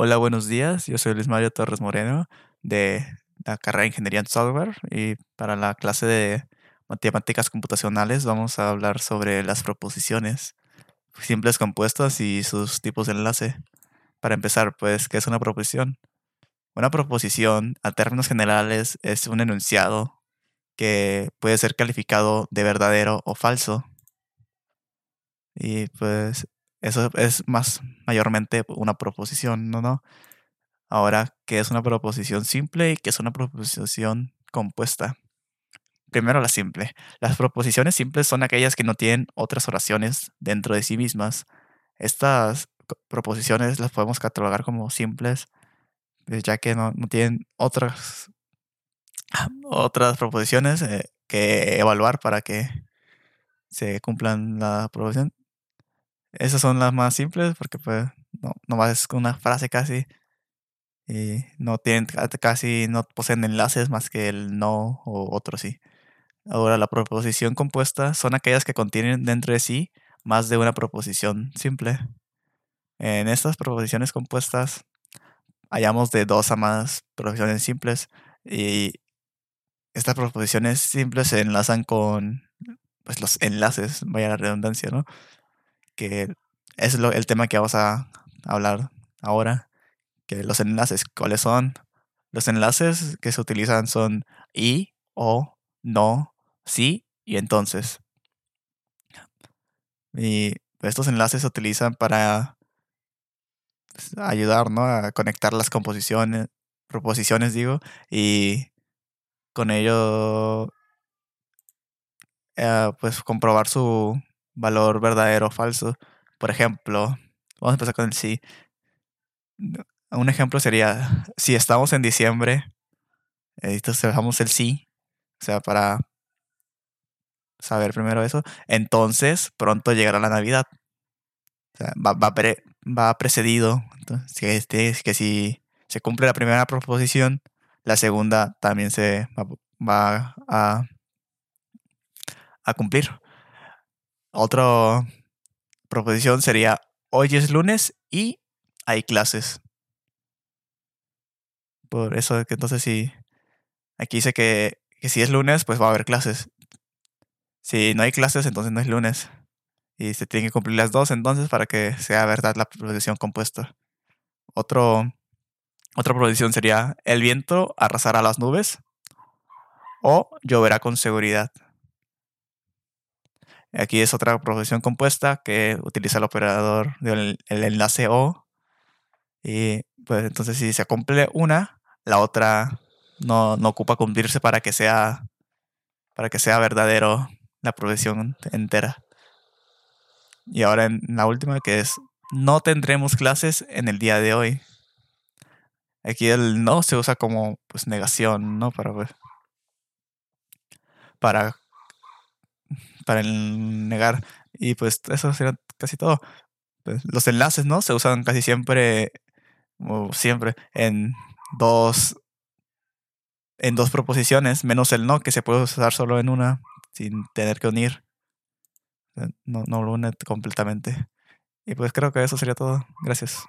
Hola, buenos días. Yo soy Luis Mario Torres Moreno de la carrera de Ingeniería en Software y para la clase de matemáticas computacionales vamos a hablar sobre las proposiciones simples compuestas y sus tipos de enlace. Para empezar, pues, ¿qué es una proposición? Una proposición, a términos generales, es un enunciado que puede ser calificado de verdadero o falso. Y pues eso es más mayormente una proposición, ¿no? ¿no? Ahora, ¿qué es una proposición simple y qué es una proposición compuesta? Primero la simple. Las proposiciones simples son aquellas que no tienen otras oraciones dentro de sí mismas. Estas proposiciones las podemos catalogar como simples, pues, ya que no, tienen otras, otras proposiciones eh, que evaluar para que se cumplan la proposición. Esas son las más simples porque pues no, nomás es una frase casi y no tienen casi no poseen enlaces más que el no o otro sí. Ahora la proposición compuesta son aquellas que contienen dentro de sí más de una proposición simple. En estas proposiciones compuestas hallamos de dos a más proposiciones simples y estas proposiciones simples se enlazan con pues, los enlaces, vaya la redundancia, ¿no? Que es lo, el tema que vamos a hablar ahora, que los enlaces, ¿cuáles son? Los enlaces que se utilizan son y, o, no, sí y entonces. Y estos enlaces se utilizan para ayudar ¿no? a conectar las composiciones, proposiciones, digo, y con ello eh, pues comprobar su valor verdadero o falso. Por ejemplo, vamos a empezar con el sí. Un ejemplo sería, si estamos en diciembre, entonces dejamos el sí, o sea, para saber primero eso, entonces pronto llegará la Navidad. Va, va, precedido. Entonces, que, este, que si se cumple la primera proposición, la segunda también se va, a, a cumplir. Otra proposición sería, hoy es lunes y hay clases. Por eso que entonces si aquí dice que, si es lunes, pues va a haber clases. Si no hay clases, entonces no es lunes. Y se tienen que cumplir las dos entonces para que sea verdad la proposición compuesta. Otro, otra proposición sería, el viento arrasará las nubes o lloverá con seguridad. Aquí es otra proposición compuesta que utiliza el operador del enlace O. Y pues entonces si se cumple una, la otra no, ocupa cumplirse para que sea para que sea verdadero la proposición entera. Y ahora en la última que es no tendremos clases en el día de hoy. Aquí el no se usa como pues negación, ¿no? Para, pues, para para negar. Y pues eso sería casi todo. Pues, los enlaces, ¿no? Se usan casi siempre, o siempre, en dos, en dos proposiciones, menos el no, que se puede usar solo en una, sin tener que unir. No, no lo une completamente. Y pues creo que eso sería todo. Gracias.